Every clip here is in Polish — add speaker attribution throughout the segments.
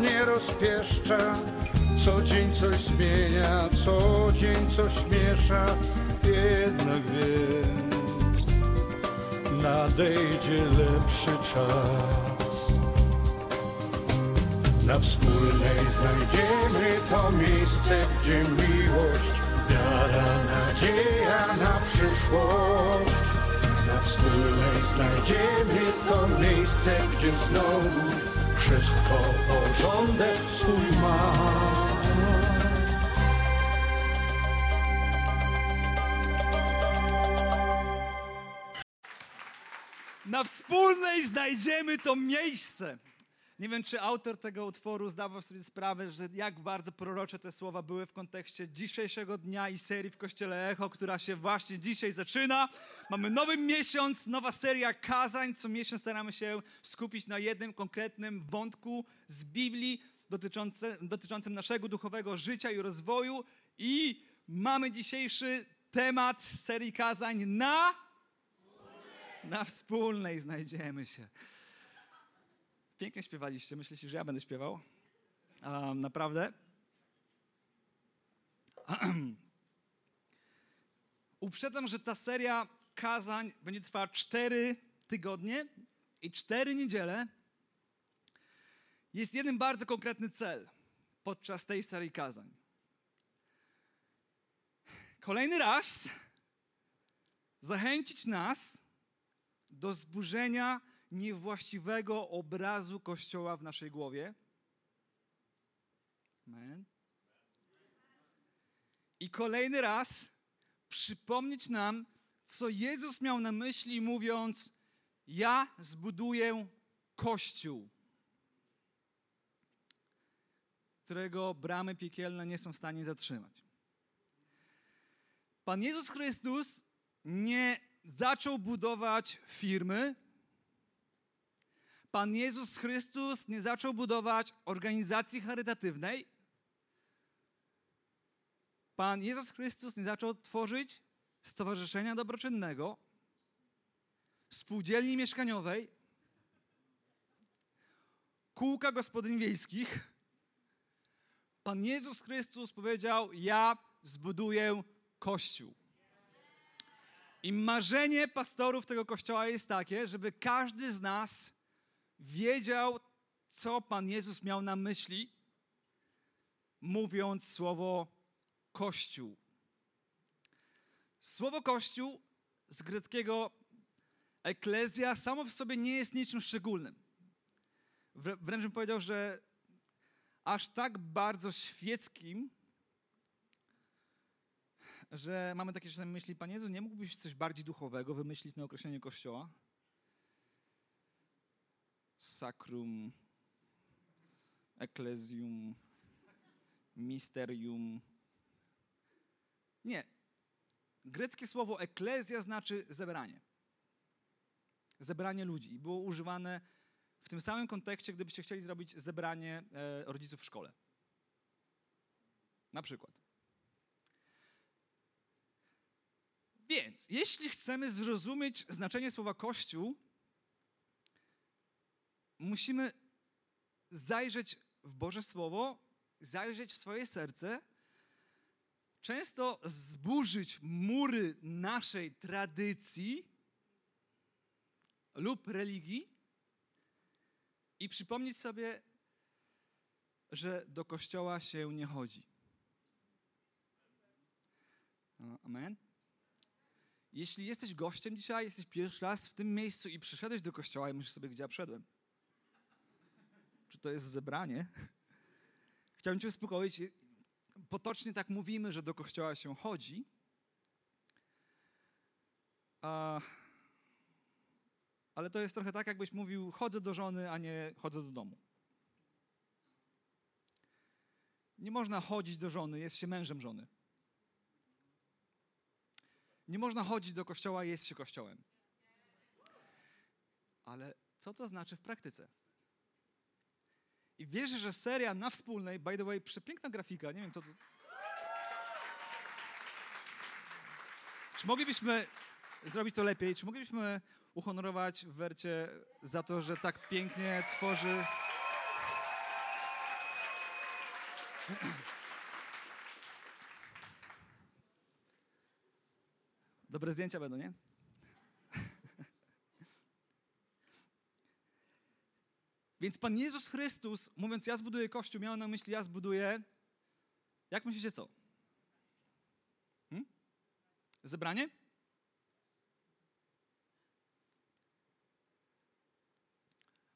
Speaker 1: Nie rozpieszcza. Co dzień coś zmienia, co dzień coś miesza. Jednak wiem, nadejdzie lepszy czas. Na wspólnej znajdziemy to miejsce, gdzie miłość, wiara, nadzieja na przyszłość. Wspólnej znajdziemy to miejsce, gdzie znowu wszystko porządek swój ma.
Speaker 2: Na wspólnej znajdziemy to miejsce. Nie wiem, czy autor tego utworu zdawał sobie sprawę, że jak bardzo prorocze te słowa były w kontekście dzisiejszego dnia i serii w Kościele Echo, która się właśnie dzisiaj zaczyna. Mamy nowy miesiąc, nowa seria kazań. Co miesiąc staramy się skupić na jednym konkretnym wątku z Biblii dotyczącym naszego duchowego życia i rozwoju. I mamy dzisiejszy temat serii kazań na na wspólnej znajdziemy się. Pięknie śpiewaliście. Myślicie, że ja będę śpiewał? Um, naprawdę? Uprzedzam, że ta seria kazań będzie trwała cztery tygodnie i cztery niedziele. Jest jeden bardzo konkretny cel podczas tej serii kazań. Kolejny raz zachęcić nas do zburzenia niewłaściwego obrazu Kościoła w naszej głowie. Amen. I kolejny raz przypomnieć nam, co Jezus miał na myśli, mówiąc: Ja zbuduję Kościół, którego bramy piekielne nie są w stanie zatrzymać. Pan Jezus Chrystus nie zaczął budować firmy. Pan Jezus Chrystus nie zaczął budować organizacji charytatywnej. Pan Jezus Chrystus nie zaczął tworzyć stowarzyszenia dobroczynnego, spółdzielni mieszkaniowej, kółka gospodyń wiejskich. Pan Jezus Chrystus powiedział: Ja zbuduję Kościół. I marzenie pastorów tego kościoła jest takie, żeby każdy z nas wiedział, co Pan Jezus miał na myśli, mówiąc słowo Kościół. Słowo Kościół z greckiego eklezja samo w sobie nie jest niczym szczególnym. Wręcz bym powiedział, że aż tak bardzo świeckim, że mamy takie czasami myśli, Panie Jezu, nie mógłbyś coś bardziej duchowego wymyślić na określenie Kościoła? Sacrum, eklezjum, misterium. Nie. Greckie słowo eklezja znaczy zebranie. Zebranie ludzi. Było używane w tym samym kontekście, gdybyście chcieli zrobić zebranie e, rodziców w szkole. Na przykład. Więc, jeśli chcemy zrozumieć znaczenie słowa Kościół, musimy zajrzeć w Boże Słowo, zajrzeć w swoje serce, często zburzyć mury naszej tradycji lub religii i przypomnieć sobie, że do kościoła się nie chodzi. Amen. Jeśli jesteś gościem dzisiaj, jesteś pierwszy raz w tym miejscu i przyszedłeś do kościoła i myślisz sobie, gdzie ja przyszedłem. Czy to jest zebranie, chciałbym Cię uspokoić. Potocznie tak mówimy, że do kościoła się chodzi, a, ale to jest trochę tak, jakbyś mówił: chodzę do żony, a nie chodzę do domu. Nie można chodzić do żony, jest się mężem żony. Nie można chodzić do kościoła, jest się kościołem. Ale co to znaczy w praktyce? I wierzę, że seria na wspólnej, by the way, przepiękna grafika, nie wiem, to... Czy moglibyśmy zrobić to lepiej? Czy moglibyśmy uhonorować Wercie za to, że tak pięknie tworzy... Dobre zdjęcia będą, nie? Więc Pan Jezus Chrystus, mówiąc ja zbuduję Kościół, miał na myśli ja zbuduję, jak myślicie co? Hmm? Zebranie?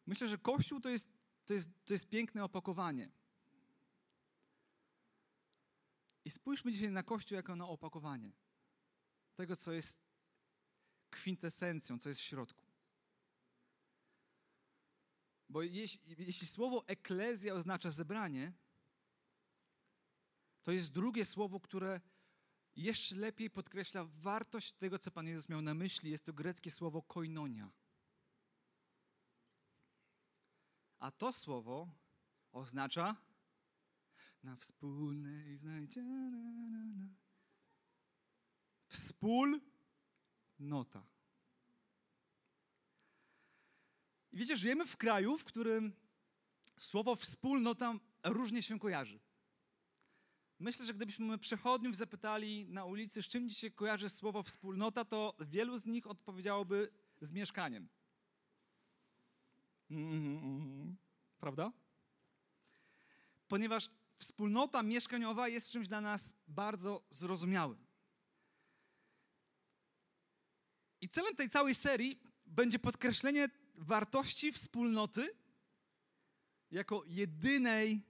Speaker 2: Myślę, że Kościół to jest, to jest, to jest piękne opakowanie. I spójrzmy dzisiaj na Kościół jako na opakowanie tego, co jest kwintesencją, co jest w środku. Bo jeśli, jeśli słowo eklezja oznacza zebranie, to jest drugie słowo, które jeszcze lepiej podkreśla wartość tego, co Pan Jezus miał na myśli. Jest to greckie słowo koinonia. A to słowo oznacza na wspólnej znajdziemy. Wspólnota. I wiecie, żyjemy w kraju, w którym słowo wspólnota różnie się kojarzy. Myślę, że gdybyśmy przechodniów zapytali na ulicy, z czym dzisiaj kojarzy słowo wspólnota, to wielu z nich odpowiedziałoby z mieszkaniem. Mm -hmm. Prawda? Ponieważ wspólnota mieszkaniowa jest czymś dla nas bardzo zrozumiałym. I celem tej całej serii będzie podkreślenie wartości wspólnoty jako jedynej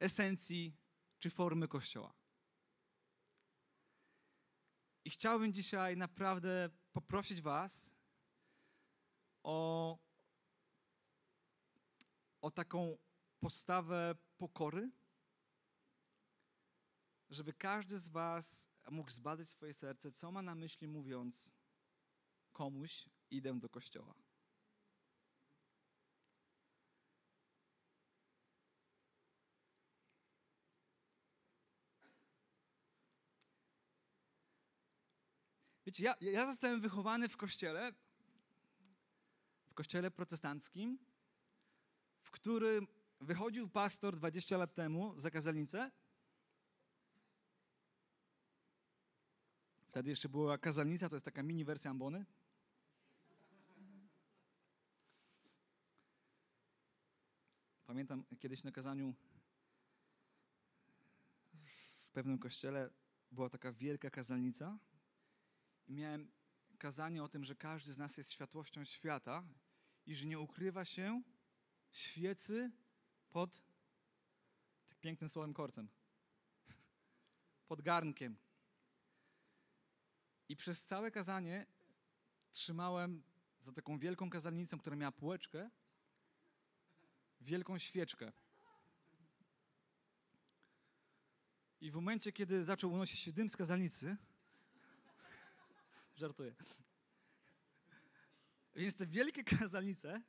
Speaker 2: esencji czy formy Kościoła. I chciałbym dzisiaj naprawdę poprosić Was o, o taką postawę pokory, żeby każdy z Was mógł zbadać swoje serce, co ma na myśli, mówiąc komuś, idę do kościoła. Wiecie, ja, ja zostałem wychowany w kościele, w kościele protestanckim, w którym wychodził pastor 20 lat temu za kazalnicę. Wtedy jeszcze była kazalnica, to jest taka mini wersja ambony. Pamiętam kiedyś na kazaniu w pewnym kościele była taka wielka kazalnica miałem kazanie o tym, że każdy z nas jest światłością świata i że nie ukrywa się świecy pod tak pięknym słowem korcem, pod garnkiem. I przez całe kazanie trzymałem za taką wielką kazalnicą, która miała półeczkę, wielką świeczkę. I w momencie, kiedy zaczął unosić się dym z kazalnicy, żartuję. Więc te wielkie kazalnice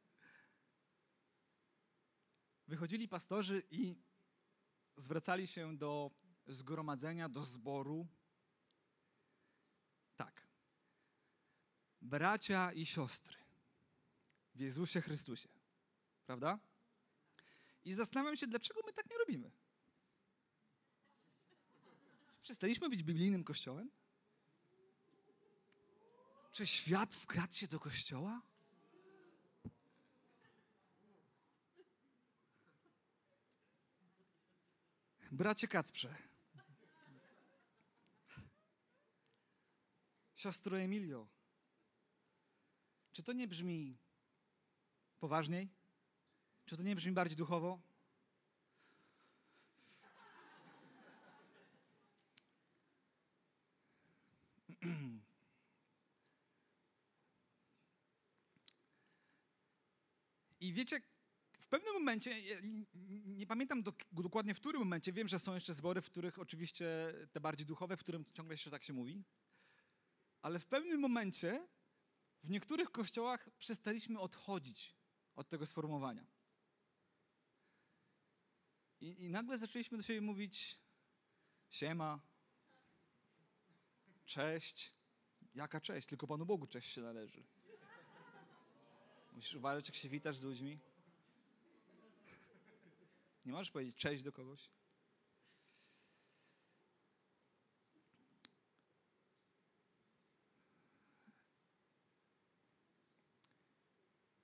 Speaker 2: wychodzili pastorzy i zwracali się do zgromadzenia, do zboru. Tak. Bracia i siostry w Jezusie Chrystusie. Prawda? I zastanawiam się, dlaczego my tak nie robimy. Przestaliśmy być biblijnym kościołem? Czy świat wkradł się do kościoła? Bracie Kacprze. Siostro Emilio. Czy to nie brzmi poważniej? Czy to nie brzmi bardziej duchowo? I wiecie, w pewnym momencie, nie pamiętam do, dokładnie w którym momencie, wiem, że są jeszcze zbory, w których oczywiście te bardziej duchowe, w którym ciągle jeszcze tak się mówi, ale w pewnym momencie w niektórych kościołach przestaliśmy odchodzić od tego sformułowania. I, I, nagle zaczęliśmy do siebie mówić siema, cześć. Jaka cześć? Tylko Panu Bogu cześć się należy. Musisz uważać, jak się witasz z ludźmi. Nie możesz powiedzieć cześć do kogoś.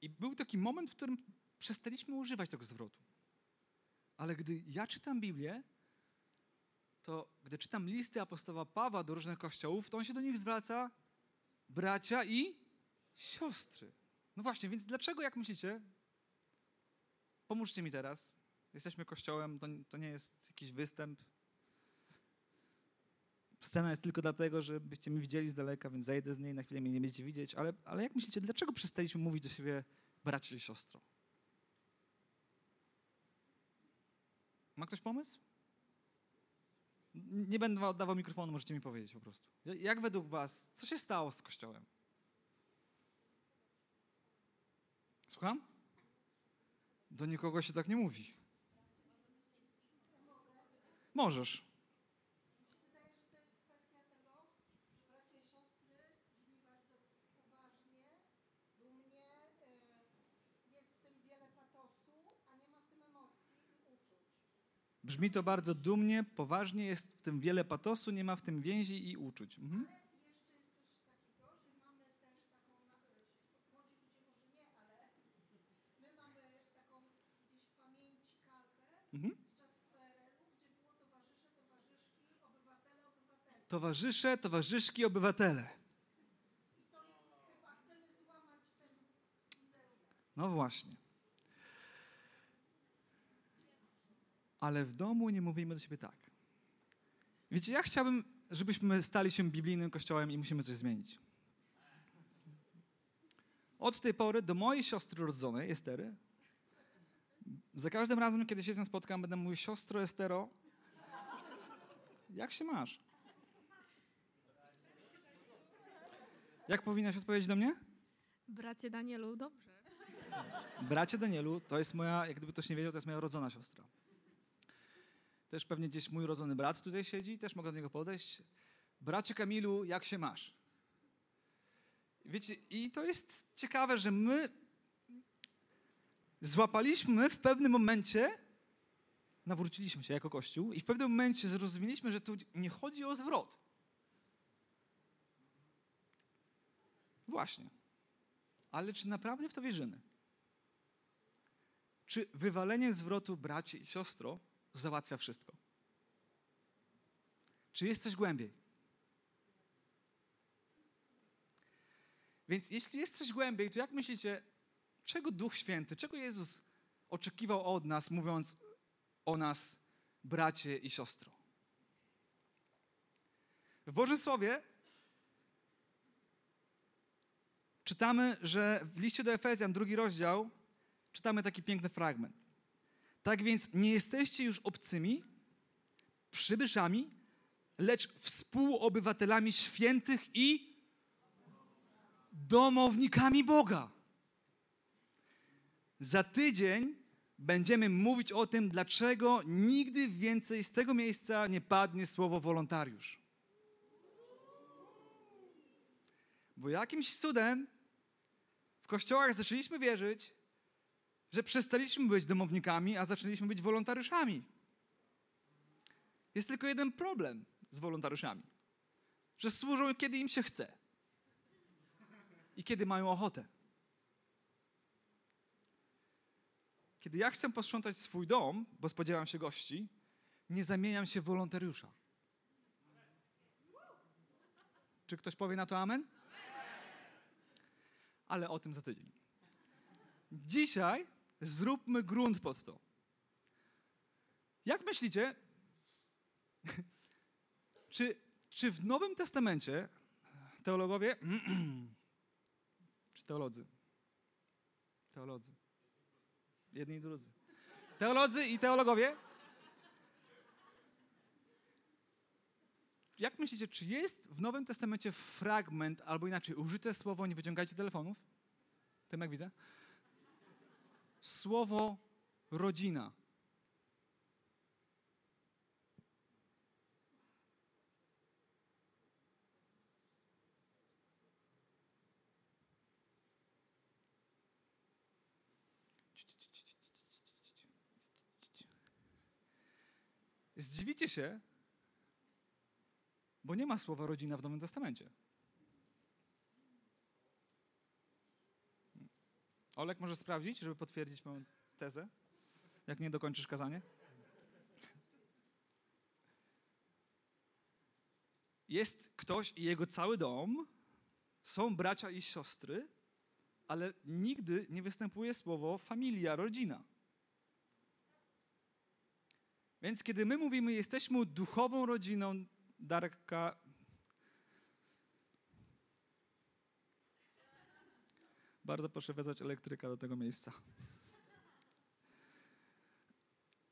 Speaker 2: I był taki moment, w którym przestaliśmy używać tego zwrotu. Ale gdy ja czytam Biblię, to gdy czytam listy apostoła Pawła do różnych kościołów, to on się do nich zwraca bracia i siostry. No właśnie, więc dlaczego, jak myślicie? Pomóżcie mi teraz. Jesteśmy kościołem, to, to nie jest jakiś występ. Scena jest tylko dlatego, żebyście mnie widzieli z daleka, więc zajdę z niej, na chwilę mnie nie będziecie widzieć. Ale, ale jak myślicie, dlaczego przestaliśmy mówić do siebie bracie i siostro? Ma ktoś pomysł? Nie będę oddawał mikrofonu, możecie mi powiedzieć po prostu. Jak według was, co się stało z Kościołem? Słucham? Do nikogo się tak nie mówi. Możesz. Brzmi to bardzo dumnie, poważnie, jest w tym wiele patosu, nie ma w tym więzi i uczuć. Mhm. Towarzysze, towarzyszki, obywatele. No właśnie. ale w domu nie mówimy do siebie tak. Wiecie, ja chciałbym, żebyśmy stali się biblijnym kościołem i musimy coś zmienić. Od tej pory do mojej siostry rodzonej, Estery, za każdym razem, kiedy się z nią spotkam, będę mówił, siostro Estero, jak się masz? Jak powinnaś odpowiedzieć do mnie?
Speaker 3: Bracie Danielu, dobrze.
Speaker 2: Bracie Danielu, to jest moja, jak gdyby ktoś nie wiedział, to jest moja rodzona siostra. Też pewnie gdzieś mój rodzony brat tutaj siedzi, też mogę do niego podejść. Bracie Kamilu, jak się masz? Wiecie, i to jest ciekawe, że my złapaliśmy w pewnym momencie, nawróciliśmy się jako Kościół i w pewnym momencie zrozumieliśmy, że tu nie chodzi o zwrot. Właśnie. Ale czy naprawdę w to wierzymy? Czy wywalenie zwrotu bracie i siostro załatwia wszystko. Czy jest coś głębiej? Więc jeśli jest coś głębiej, to jak myślicie, czego Duch Święty, czego Jezus oczekiwał od nas, mówiąc o nas, bracie i siostro? W Bożym Słowie czytamy, że w liście do Efezjan, drugi rozdział, czytamy taki piękny fragment. Tak więc nie jesteście już obcymi, przybyszami, lecz współobywatelami świętych i domownikami Boga. Za tydzień będziemy mówić o tym, dlaczego nigdy więcej z tego miejsca nie padnie słowo wolontariusz. Bo jakimś cudem w kościołach zaczęliśmy wierzyć, że przestaliśmy być domownikami, a zaczęliśmy być wolontariuszami. Jest tylko jeden problem z wolontariuszami. Że służą kiedy im się chce. I kiedy mają ochotę. Kiedy ja chcę posprzątać swój dom, bo spodziewam się gości, nie zamieniam się w wolontariusza. Czy ktoś powie na to amen? Ale o tym za tydzień. Dzisiaj Zróbmy grunt pod to. Jak myślicie, czy, czy w Nowym Testamencie teologowie, czy teolodzy, teolodzy, Jedni i drudzy. Teolodzy i teologowie. Jak myślicie, czy jest w Nowym Testamencie fragment, albo inaczej, użyte słowo, nie wyciągajcie telefonów? Tym jak widzę. Słowo rodzina. Zdziwicie się, bo nie ma słowa rodzina w Nowym Testamencie. Olek może sprawdzić, żeby potwierdzić moją tezę, jak nie dokończysz kazanie? Jest ktoś i jego cały dom, są bracia i siostry, ale nigdy nie występuje słowo familia, rodzina. Więc kiedy my mówimy, jesteśmy duchową rodziną Darka. Bardzo proszę wezwać elektryka do tego miejsca.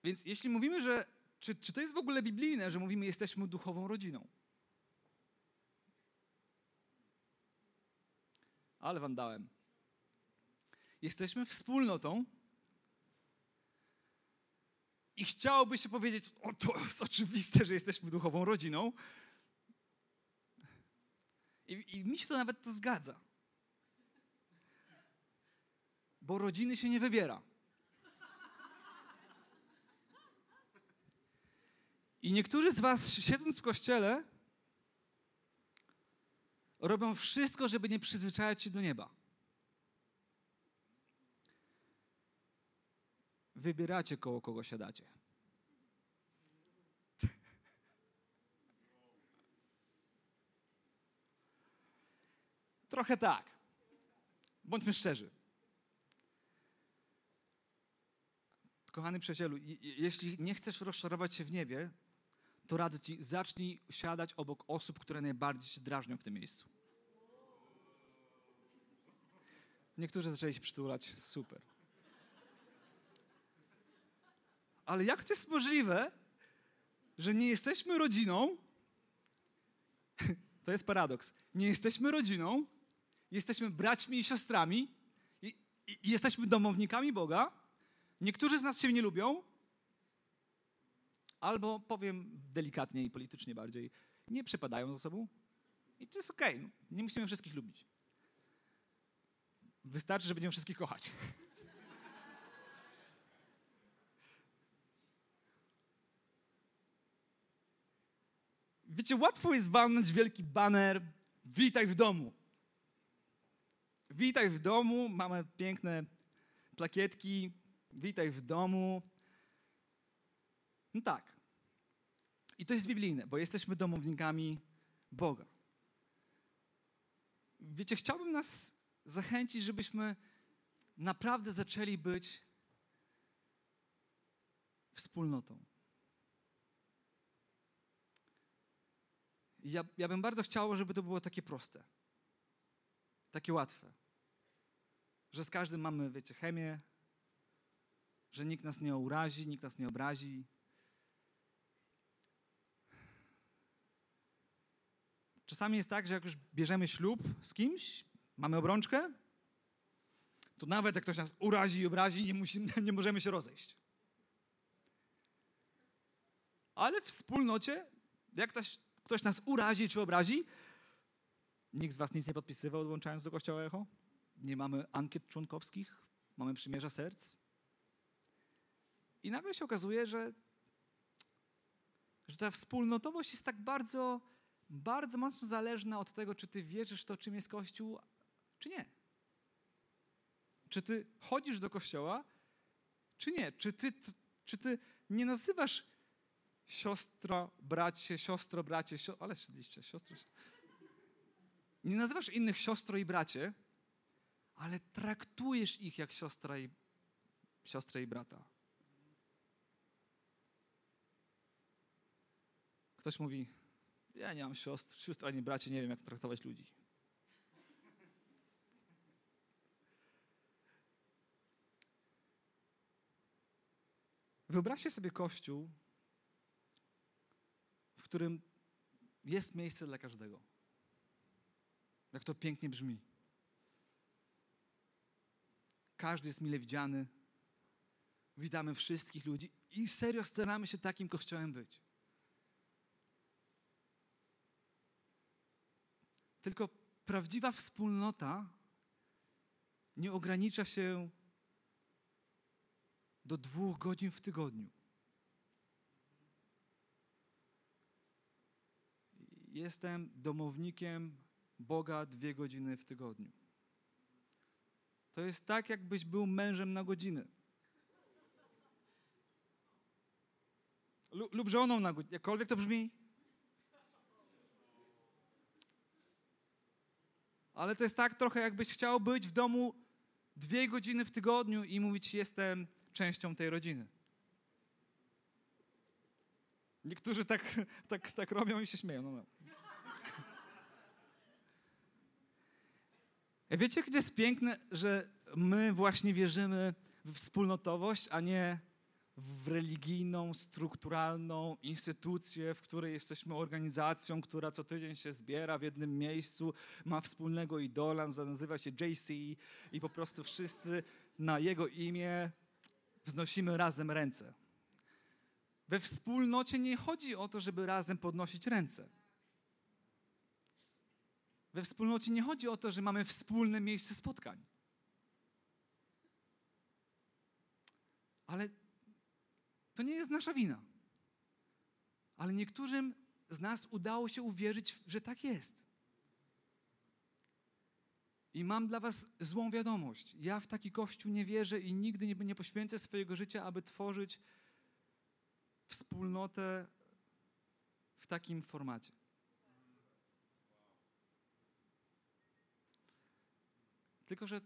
Speaker 2: Więc jeśli mówimy, że. Czy, czy to jest w ogóle biblijne, że mówimy, jesteśmy duchową rodziną? Ale wam dałem. Jesteśmy wspólnotą, i chciałoby się powiedzieć, o to jest oczywiste, że jesteśmy duchową rodziną. I, I, mi się to nawet to zgadza. Bo rodziny się nie wybiera. I niektórzy z Was, siedząc w kościele, robią wszystko, żeby nie przyzwyczajać się do nieba. Wybieracie koło kogo siadacie. Trochę tak. Bądźmy szczerzy. Kochany przyjacielu, jeśli nie chcesz rozczarować się w niebie, to radzę ci, zacznij siadać obok osób, które najbardziej się drażnią w tym miejscu. Niektórzy zaczęli się przytulać, super. Ale jak to jest możliwe, że nie jesteśmy rodziną? To jest paradoks. Nie jesteśmy rodziną, jesteśmy braćmi i siostrami, i, i, jesteśmy domownikami Boga. Niektórzy z nas się nie lubią, albo powiem delikatnie i politycznie bardziej, nie przepadają ze sobą. I to jest okej. Okay. Nie musimy wszystkich lubić. Wystarczy, że będziemy wszystkich kochać. Wiecie, łatwo jest walnąć wielki baner witaj w domu. Witaj w domu, mamy piękne plakietki, witaj w domu. No tak. I to jest biblijne, bo jesteśmy domownikami Boga. Wiecie, chciałbym nas zachęcić, żebyśmy naprawdę zaczęli być wspólnotą. Ja, ja bym bardzo chciał, żeby to było takie proste. Takie łatwe. Że z każdym mamy, wiecie, chemię, że nikt nas nie urazi, nikt nas nie obrazi. Czasami jest tak, że jak już bierzemy ślub z kimś, mamy obrączkę, to nawet jak ktoś nas urazi i obrazi, nie, musimy, nie możemy się rozejść. Ale w wspólnocie, jak ktoś ktoś nas urazi czy obrazi, nikt z was nic nie podpisywał, odłączając do Kościoła Echo. Nie mamy ankiet członkowskich, mamy przymierza serc. I nagle się okazuje, że, że ta wspólnotowość jest tak bardzo, bardzo mocno zależna od tego, czy ty wierzysz to, czym jest Kościół, czy nie. Czy ty chodzisz do kościoła, czy nie? Czy ty, czy ty nie nazywasz siostro, bracie, siostro, bracie, siostro, ale szedliście, siostro. Nie nazywasz innych siostro i bracie, ale traktujesz ich jak siostra i, siostrę i brata. Ktoś mówi, ja nie mam siostr, sióstr ani bracie, nie wiem jak traktować ludzi. Wyobraźcie sobie kościół, którym jest miejsce dla każdego. Jak to pięknie brzmi. Każdy jest mile widziany. Witamy wszystkich ludzi i serio staramy się takim kościołem być. Tylko prawdziwa wspólnota nie ogranicza się do dwóch godzin w tygodniu. Jestem domownikiem Boga dwie godziny w tygodniu. To jest tak, jakbyś był mężem na godzinę. Lu- lub żoną na godzinę, jakkolwiek to brzmi. Ale to jest tak trochę, jakbyś chciał być w domu dwie godziny w tygodniu i mówić, jestem częścią tej rodziny. Niektórzy tak, tak, tak robią i się śmieją. No, no. Wiecie, gdzie jest piękne, że my właśnie wierzymy w wspólnotowość, a nie w religijną, strukturalną instytucję, w której jesteśmy organizacją, która co tydzień się zbiera w jednym miejscu, ma wspólnego idola, nazywa się JC i po prostu wszyscy na jego imię wznosimy razem ręce. We wspólnocie nie chodzi o to, żeby razem podnosić ręce. We wspólnocie nie chodzi o to, że mamy wspólne miejsce spotkań. Ale to nie jest nasza wina. Ale niektórym z nas udało się uwierzyć, że tak jest. I mam dla Was złą wiadomość. Ja w taki kościół nie wierzę i nigdy nie, poświęcę swojego życia, aby tworzyć wspólnotę w takim formacie. Tylko, że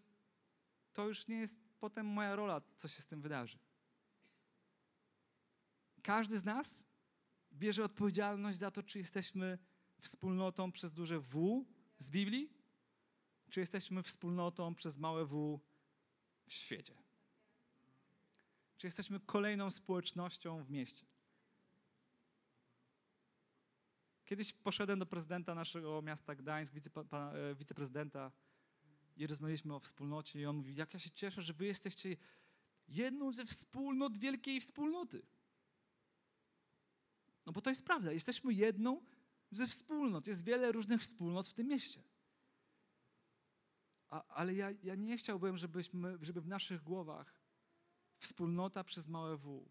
Speaker 2: to już nie jest potem moja rola, co się z tym wydarzy. Każdy z nas bierze odpowiedzialność za to, czy jesteśmy wspólnotą przez duże W z Biblii, czy jesteśmy wspólnotą przez małe W w świecie. Czy jesteśmy kolejną społecznością w mieście. Kiedyś poszedłem do prezydenta naszego miasta Gdańsk, e, wiceprezydenta, i rozmawialiśmy o wspólnocie i on mówi, jak ja się cieszę, że wy jesteście jedną ze wspólnot wielkiej wspólnoty. No bo to jest prawda, jesteśmy jedną ze wspólnot. Jest wiele różnych wspólnot w tym mieście. A, ale ja, ja nie chciałbym, żebyśmy, żeby w naszych głowach wspólnota przez małe W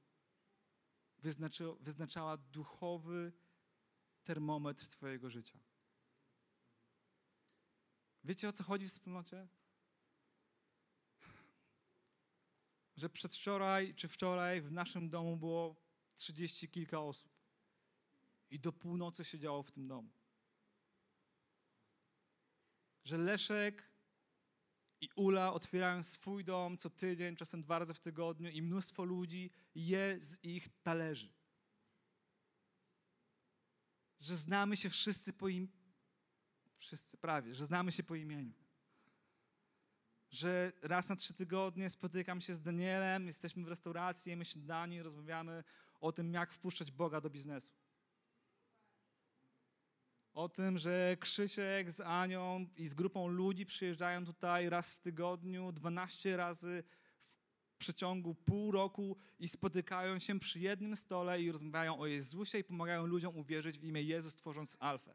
Speaker 2: wyznaczy, wyznaczała duchowy termometr Twojego życia. Wiecie o co chodzi w wspólnocie? Że przedwczoraj czy wczoraj w naszym domu było trzydzieści kilka osób. I do północy się działo w tym domu. Że Leszek i Ula otwierają swój dom co tydzień, czasem dwa razy w tygodniu i mnóstwo ludzi je z ich talerzy. Że znamy się wszyscy po, im, wszyscy prawie, że znamy się po imieniu. Że raz na trzy tygodnie spotykam się z Danielem, jesteśmy w restauracji, jemy śniadanie, rozmawiamy o tym, jak wpuszczać Boga do biznesu. O tym, że Krzysiek z Anią i z grupą ludzi przyjeżdżają tutaj raz w tygodniu, 12 razy w przeciągu pół roku i spotykają się przy jednym stole i rozmawiają o Jezusie i pomagają ludziom uwierzyć w imię Jezus, tworząc Alfę.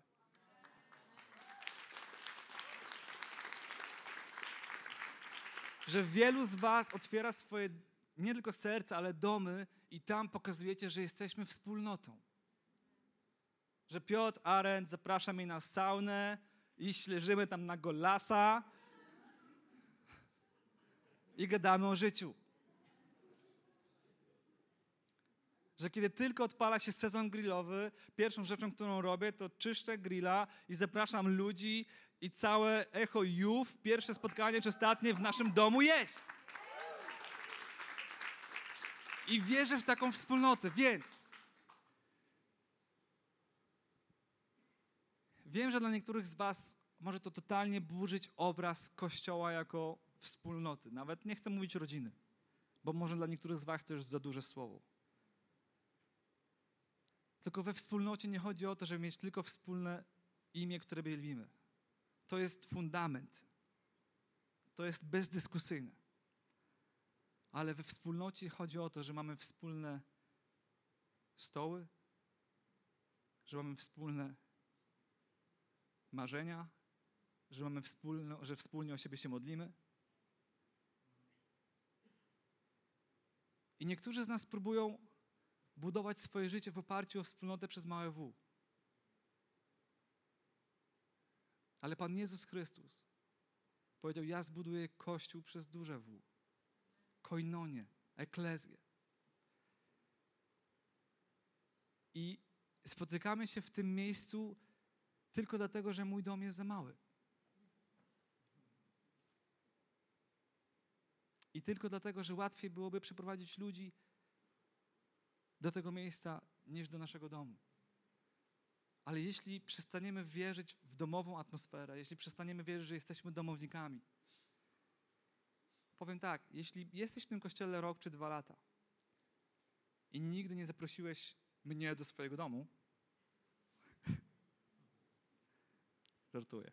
Speaker 2: że wielu z Was otwiera swoje nie tylko serca, ale domy i tam pokazujecie, że jesteśmy wspólnotą. Że Piotr Arendt zaprasza mnie na saunę i leżymy tam na golasa i gadamy o życiu. Że kiedy tylko odpala się sezon grillowy, pierwszą rzeczą, którą robię, to czyszczę grilla i zapraszam ludzi i całe Echo Youth, pierwsze spotkanie czy ostatnie w naszym domu jest. I wierzę w taką wspólnotę, więc wiem, że dla niektórych z Was może to totalnie burzyć obraz Kościoła jako wspólnoty. Nawet nie chcę mówić rodziny, bo może dla niektórych z Was to już za duże słowo. Tylko we wspólnocie nie chodzi o to, żeby mieć tylko wspólne imię, które wielbimy. To jest fundament. To jest bezdyskusyjne. Ale we wspólnocie chodzi o to, że mamy wspólne stoły, że mamy wspólne marzenia, że mamy wspólne, że wspólnie o siebie się modlimy. I niektórzy z nas próbują budować swoje życie w oparciu o wspólnotę przez małe W. Ale Pan Jezus Chrystus powiedział: Ja zbuduję kościół przez duże W. Koinonię, eklezję. I spotykamy się w tym miejscu tylko dlatego, że mój dom jest za mały. I tylko dlatego, że łatwiej byłoby przeprowadzić ludzi do tego miejsca niż do naszego domu. Ale jeśli przestaniemy wierzyć w domową atmosferę, jeśli przestaniemy wierzyć, że jesteśmy domownikami, powiem tak, jeśli jesteś w tym kościele rok czy dwa lata i nigdy nie zaprosiłeś mnie do swojego domu, żartuję.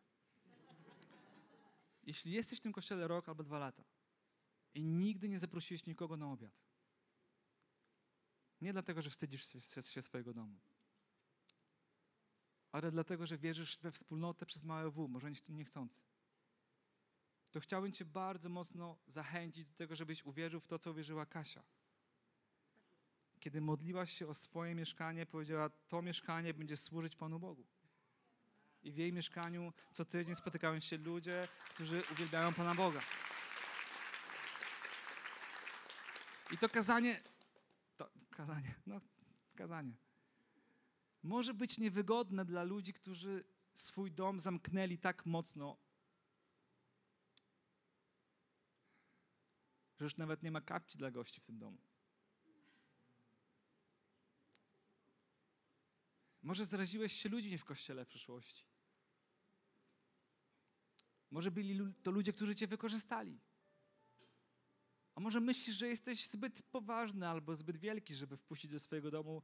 Speaker 2: Jeśli jesteś w tym kościele rok albo dwa lata i nigdy nie zaprosiłeś nikogo na obiad, nie dlatego, że wstydzisz się swojego domu, ale dlatego, że wierzysz we wspólnotę przez małe W, może niechcący. To chciałbym Cię bardzo mocno zachęcić do tego, żebyś uwierzył w to, co uwierzyła Kasia. Kiedy modliłaś się o swoje mieszkanie, powiedziała: To mieszkanie będzie służyć Panu Bogu. I w jej mieszkaniu co tydzień spotykają się ludzie, którzy uwielbiają Pana Boga. I to kazanie to kazanie, no kazanie. Może być niewygodne dla ludzi, którzy swój dom zamknęli tak mocno, że już nawet nie ma kapci dla gości w tym domu. Może zaraziłeś się ludźmi w kościele w przyszłości. Może byli to ludzie, którzy cię wykorzystali. A może myślisz, że jesteś zbyt poważny albo zbyt wielki, żeby wpuścić do swojego domu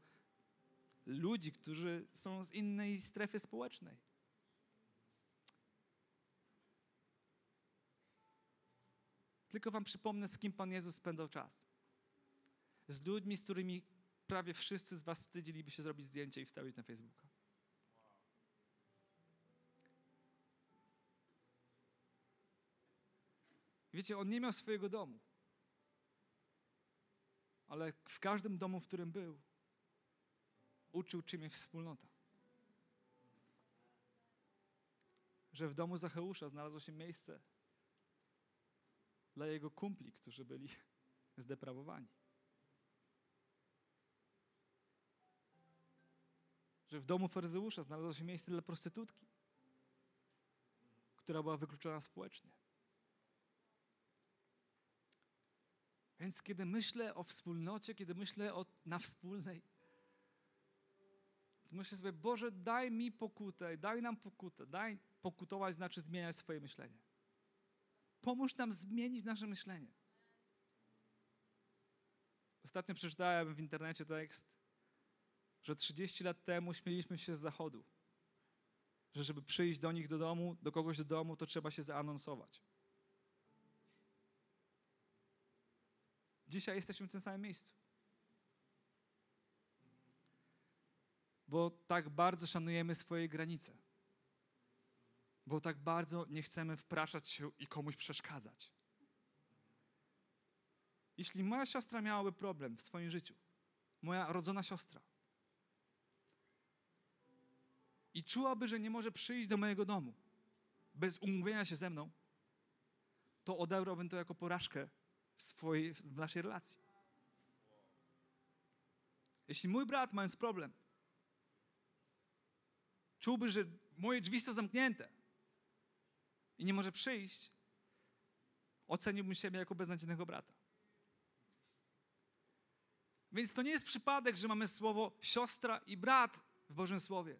Speaker 2: ludzi, którzy są z innej strefy społecznej? Tylko wam przypomnę, z kim Pan Jezus spędzał czas. Z ludźmi, z którymi prawie wszyscy z was wstydziliby się zrobić zdjęcie i wstawić na Facebooka. Wiecie, on nie miał swojego domu ale w każdym domu, w którym był, uczył, czym jest wspólnota. Że w domu Zacheusza znalazło się miejsce dla jego kumpli, którzy byli zdeprawowani. Że w domu Faryzeusza znalazło się miejsce dla prostytutki, która była wykluczona społecznie. Więc kiedy myślę o wspólnocie, kiedy myślę o, na wspólnej, to myślę sobie, Boże, daj mi pokutę, daj nam pokutę, daj pokutować znaczy zmieniać swoje myślenie. Pomóż nam zmienić nasze myślenie. Ostatnio przeczytałem w internecie tekst, że 30 lat temu śmieliśmy się z zachodu, że żeby przyjść do nich do domu, do kogoś do domu, to trzeba się zaanonsować. Dzisiaj jesteśmy w tym samym miejscu. Bo tak bardzo szanujemy swoje granice. Bo tak bardzo nie chcemy wpraszać się i komuś przeszkadzać. Jeśli moja siostra miałaby problem w swoim życiu, moja rodzona siostra, i czułaby, że nie może przyjść do mojego domu bez umówienia się ze mną, to odebrałbym to jako porażkę w, swojej, w naszej relacji. Jeśli mój brat, mając problem, czułby, że moje drzwi są zamknięte i nie może przyjść, oceniłbym siebie jako beznadziejnego brata. Więc to nie jest przypadek, że mamy słowo siostra i brat w Bożym Słowie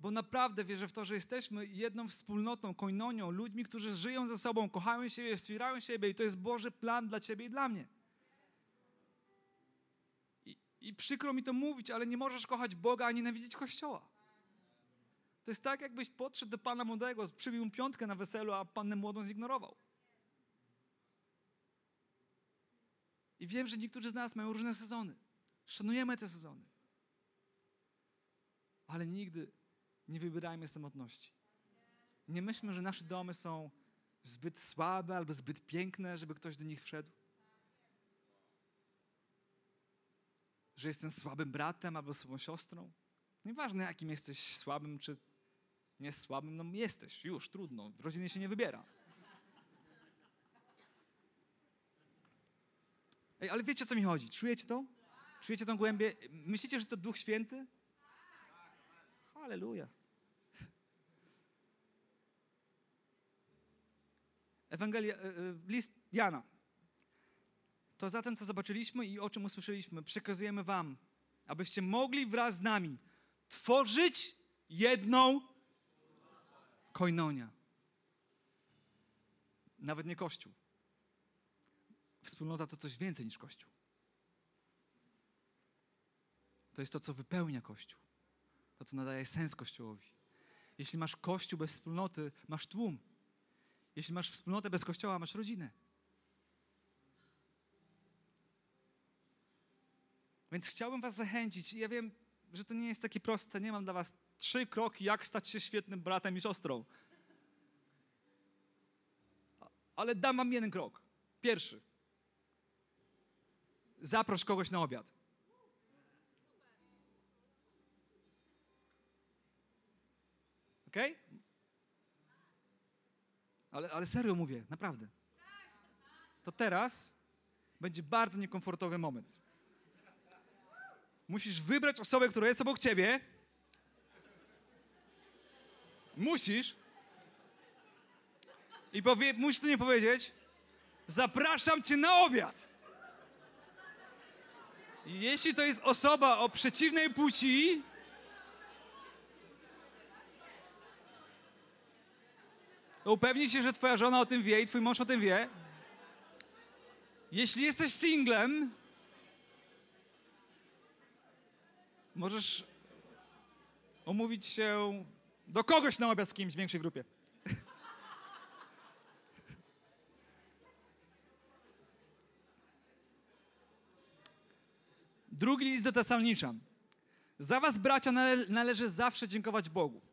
Speaker 2: bo naprawdę wierzę w to, że jesteśmy jedną wspólnotą, koinonią, ludźmi, którzy żyją ze sobą, kochają siebie, wspierają siebie i to jest Boży plan dla ciebie i dla mnie. I I przykro mi to mówić, ale nie możesz kochać Boga ani nienawidzić Kościoła. To jest tak, jakbyś podszedł do pana młodego, przybił mu piątkę na weselu, a pannę młodą zignorował. I wiem, że niektórzy z nas mają różne sezony. Szanujemy te sezony. Ale nigdy nie wybierajmy samotności. Nie myślmy, że nasze domy są zbyt słabe albo zbyt piękne, żeby ktoś do nich wszedł. Że jestem słabym bratem albo słabą siostrą. Nieważne, jakim jesteś słabym czy nie słabym, no jesteś, już, trudno. W rodzinie się nie wybiera. Ej, ale wiecie, o co mi chodzi? Czujecie to? Czujecie tą głębię? Myślicie, że to Duch Święty? Halleluja. Ewangelia, e, e, list Jana. To zatem, co zobaczyliśmy i o czym usłyszeliśmy, przekazujemy wam, abyście mogli wraz z nami tworzyć jedną koinonia. Nawet nie Kościół. Wspólnota to coś więcej niż Kościół. To jest to, co wypełnia Kościół. To, co nadaje sens Kościołowi. Jeśli masz Kościół bez wspólnoty, masz tłum. Jeśli masz wspólnotę bez Kościoła, masz rodzinę. Więc chciałbym Was zachęcić. Ja wiem, że to nie jest takie proste. Nie mam dla Was trzy kroki, jak stać się świetnym bratem i siostrą. Ale dam Wam jeden krok. Pierwszy. Zaproś kogoś na obiad. Ok? Ale, ale serio mówię, naprawdę. To teraz będzie bardzo niekomfortowy moment. Musisz wybrać osobę, która jest obok ciebie. Musisz. I powie, musisz to nie powiedzieć. Zapraszam cię na obiad. Jeśli to jest osoba o przeciwnej płci, upewnij się, że twoja żona o tym wie i twój mąż o tym wie. Jeśli jesteś singlem, możesz omówić się do kogoś na obiad z kimś w większej grupie. Drugi list do Tesalniczan. Za was, bracia, nale należy zawsze dziękować Bogu.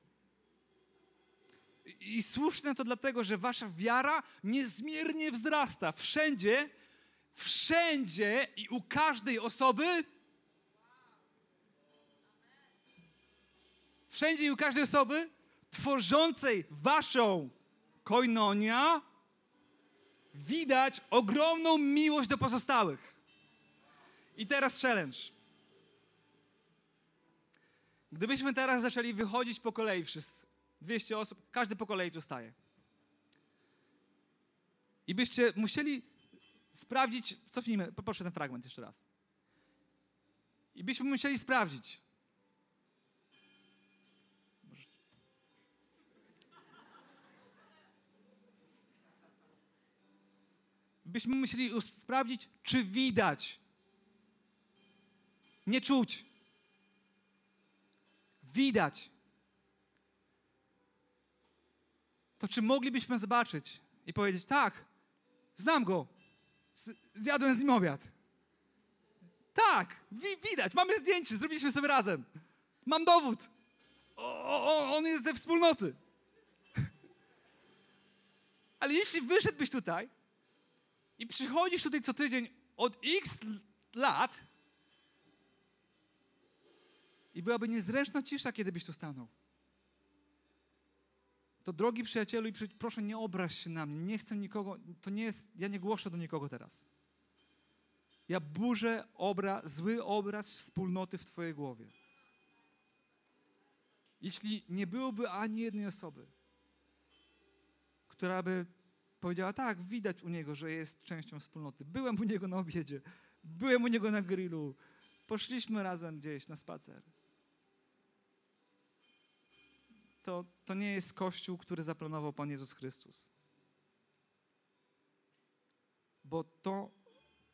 Speaker 2: I słuszne to dlatego, że wasza wiara niezmiernie wzrasta. Wszędzie, wszędzie i u każdej osoby. Wszędzie i u każdej osoby tworzącej waszą koinonia widać ogromną miłość do pozostałych. I teraz challenge. Gdybyśmy teraz zaczęli wychodzić po kolei wszyscy, 200 osób, każdy po kolei tu staje. I byście musieli sprawdzić, cofnijmy, poproszę ten fragment jeszcze raz. I byśmy musieli sprawdzić. Byśmy musieli sprawdzić, czy widać. Nie czuć. Widać. To czy moglibyśmy zobaczyć i powiedzieć, tak, znam go, zjadłem z nim obiad. Tak, wi widać, mamy zdjęcie, zrobiliśmy sobie razem. Mam dowód. O, o, on jest ze wspólnoty. Ale jeśli wyszedłbyś tutaj i przychodzisz tutaj co tydzień od x lat i byłaby niezręczna cisza, kiedy byś tu stanął to drogi przyjacielu i proszę nie obraź się na mnie. Nie chcę nikogo, to nie jest, ja nie głoszę do nikogo teraz. Ja burzę obraz, zły obraz wspólnoty w twojej głowie. Jeśli nie byłoby ani jednej osoby, która by powiedziała, tak, widać u niego, że jest częścią wspólnoty. Byłem u niego na obiedzie, byłem u niego na grillu, poszliśmy razem gdzieś na spacer to, to nie jest Kościół, który zaplanował Pan Jezus Chrystus. Bo to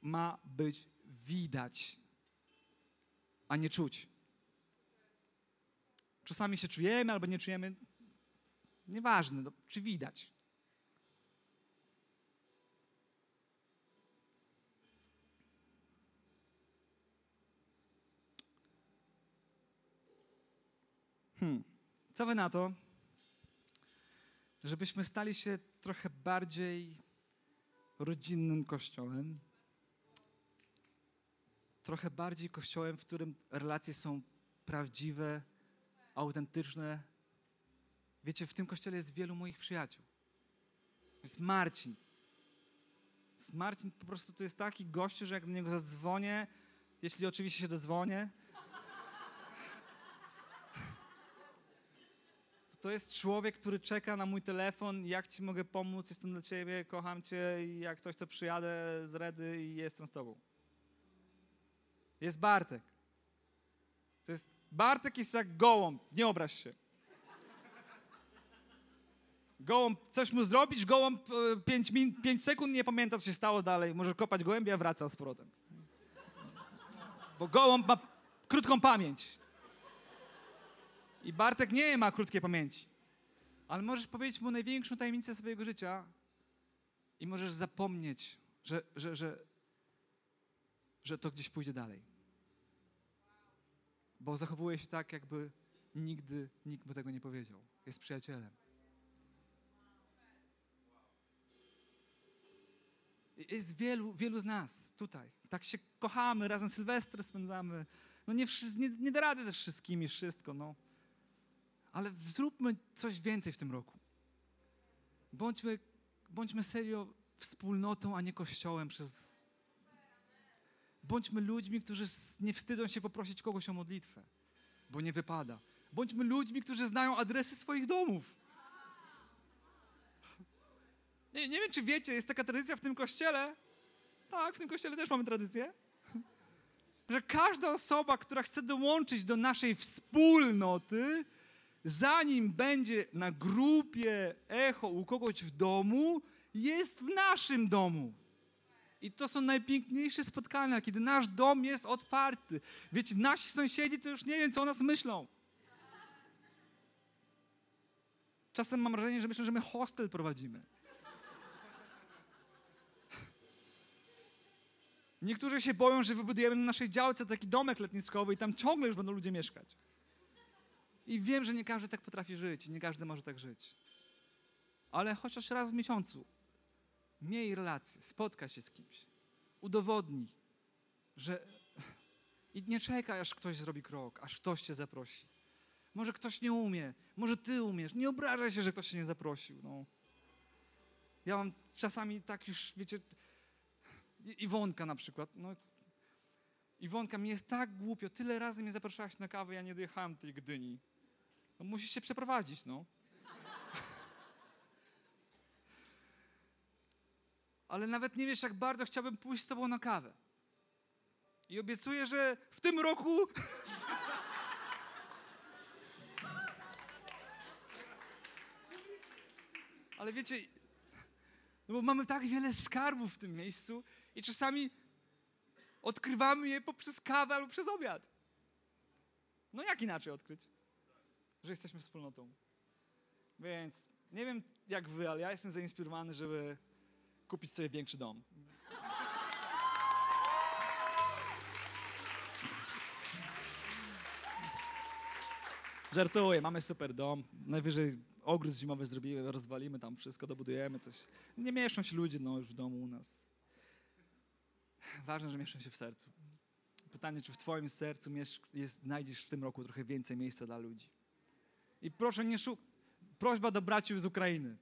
Speaker 2: ma być widać. a nie czuć. Czasami się czujemy albo nie czujemy. Nieważne, no, czy widać. Hmm. Co wy na to, żebyśmy stali się trochę bardziej rodzinnym kościołem? Trochę bardziej kościołem, w którym relacje są prawdziwe, autentyczne. Wiecie, w tym kościele jest wielu moich przyjaciół. Jest Marcin. Jest Marcin po prostu to jest taki gościu, że jak do niego zadzwonię, jeśli oczywiście się dozwonię, to jest człowiek, który czeka na mój telefon, jak ci mogę pomóc, jestem dla ciebie, kocham cię i jak coś to przyjadę z Redy i jestem z tobą. Jest Bartek. To jest, Bartek jest jak gołąb, nie obraź się. Gołąb, coś mu zrobić, gołąb 5 e, sekund nie pamięta, co się stało dalej. Może kopać gołębia, wraca z powrotem. Bo gołąb ma krótką pamięć. I Bartek nie ma krótkiej pamięci. Ale możesz powiedzieć mu największą tajemnicę swojego życia i możesz zapomnieć, że, że, że, że to gdzieś pójdzie dalej. Bo zachowuje się tak, jakby nigdy nikt mu tego nie powiedział. Jest przyjacielem. Jest wielu, wielu z nas tutaj. Tak się kochamy, razem Sylwestry spędzamy. No nie, nie, nie da rady ze wszystkimi wszystko, no ale zróbmy coś więcej w tym roku. Bądźmy, bądźmy serio wspólnotą, a nie kościołem przez. Bądźmy ludźmi, którzy nie wstydzą się poprosić kogoś o modlitwę, bo nie wypada. Bądźmy ludźmi, którzy znają adresy swoich domów. Nie, nie wiem, czy wiecie, jest taka tradycja w tym kościele. Tak, w tym kościele też mamy tradycję. Że każda osoba, która chce dołączyć do naszej wspólnoty, zanim będzie na grupie echo u kogoś w domu, jest w naszym domu. I to są najpiękniejsze spotkania, kiedy nasz dom jest otwarty. Wiecie, nasi sąsiedzi to już nie wiem, co o nas myślą. Czasem mam wrażenie, że myślą, że my hostel prowadzimy. Niektórzy się boją, że wybudujemy na naszej działce taki domek letniskowy i tam ciągle już będą ludzie mieszkać. I wiem, że nie każdy tak potrafi żyć, nie każdy może tak żyć. Ale chociaż raz w miesiącu miej relację, spotkaj się z kimś, udowodnij, że i nie czekaj, aż ktoś zrobi krok, aż ktoś cię zaprosi. Może ktoś nie umie, może ty umiesz. Nie obrażaj się, że ktoś się nie zaprosił. No. Ja mam czasami tak już, wiecie, Iwonka na przykład. No, Iwonka, mi jest tak głupio, tyle razy mnie zapraszałaś na kawę, ja nie dojechałem tej Gdyni. No musisz się przeprowadzić, no. Ale nawet nie wiesz, jak bardzo chciałbym pójść z tobą na kawę. I obiecuję, że w tym roku Ale wiecie, no bo mamy tak wiele skarbów w tym miejscu i czasami odkrywamy je poprzez kawę albo przez obiad. No jak inaczej odkryć? Że jesteśmy wspólnotą. Więc nie wiem jak wy, ale ja jestem zainspirowany, żeby kupić sobie większy dom. Żartuję, mamy super dom. Najwyżej ogród zimowy zrobimy, rozwalimy tam wszystko, dobudujemy coś. Nie mieszczą się ludzie no, już w domu u nas. Ważne, że mieszczą się w sercu. Pytanie, czy w twoim sercu jest, znajdziesz w tym roku trochę więcej miejsca dla ludzi. I proszę nie szuk... Prośba do braci z Ukrainy.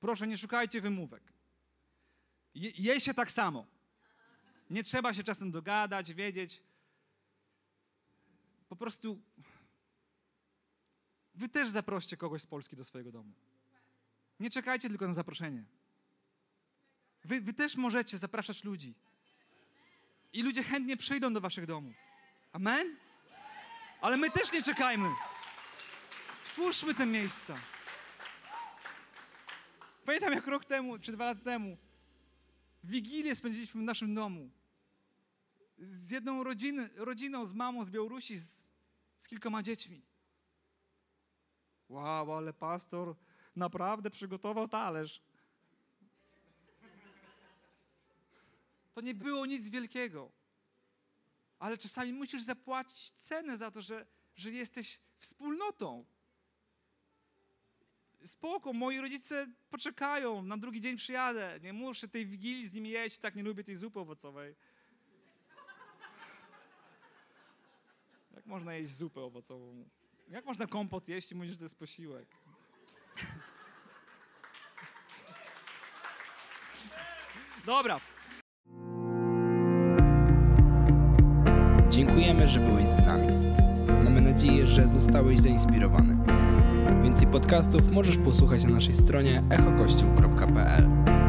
Speaker 2: Proszę, nie szukajcie wymówek. Je, jej się tak samo. Nie trzeba się czasem dogadać, wiedzieć. Po prostu wy też zaproście kogoś z Polski do swojego domu. Nie czekajcie tylko na zaproszenie. Wy, wy też możecie zapraszać ludzi. I ludzie chętnie przyjdą do waszych domów. Amen? Ale my też nie czekajmy. Twórzmy te miejsca. Pamiętam jak rok temu, czy dwa lata temu, Wigilię spędziliśmy w naszym domu. z jedną rodziną, z mamą z Białorusi, z, z kilkoma dziećmi. Wow, ale pastor naprawdę przygotował talerz. To nie było nic wielkiego. Ale czasami musisz zapłacić cenę za to, że, że jesteś wspólnotą. Spoko, moi rodzice poczekają, na drugi dzień przyjadę. Nie muszę tej wigilii z nimi jeść, tak nie lubię tej zupy owocowej. Jak można jeść zupę owocową? Jak można kompot jeść i mówić, że to jest posiłek? Dobra,
Speaker 4: Dziękujemy, że byłeś z nami. Mamy nadzieję, że zostałeś zainspirowany. Więcej podcastów możesz posłuchać na naszej stronie echokościół.pl.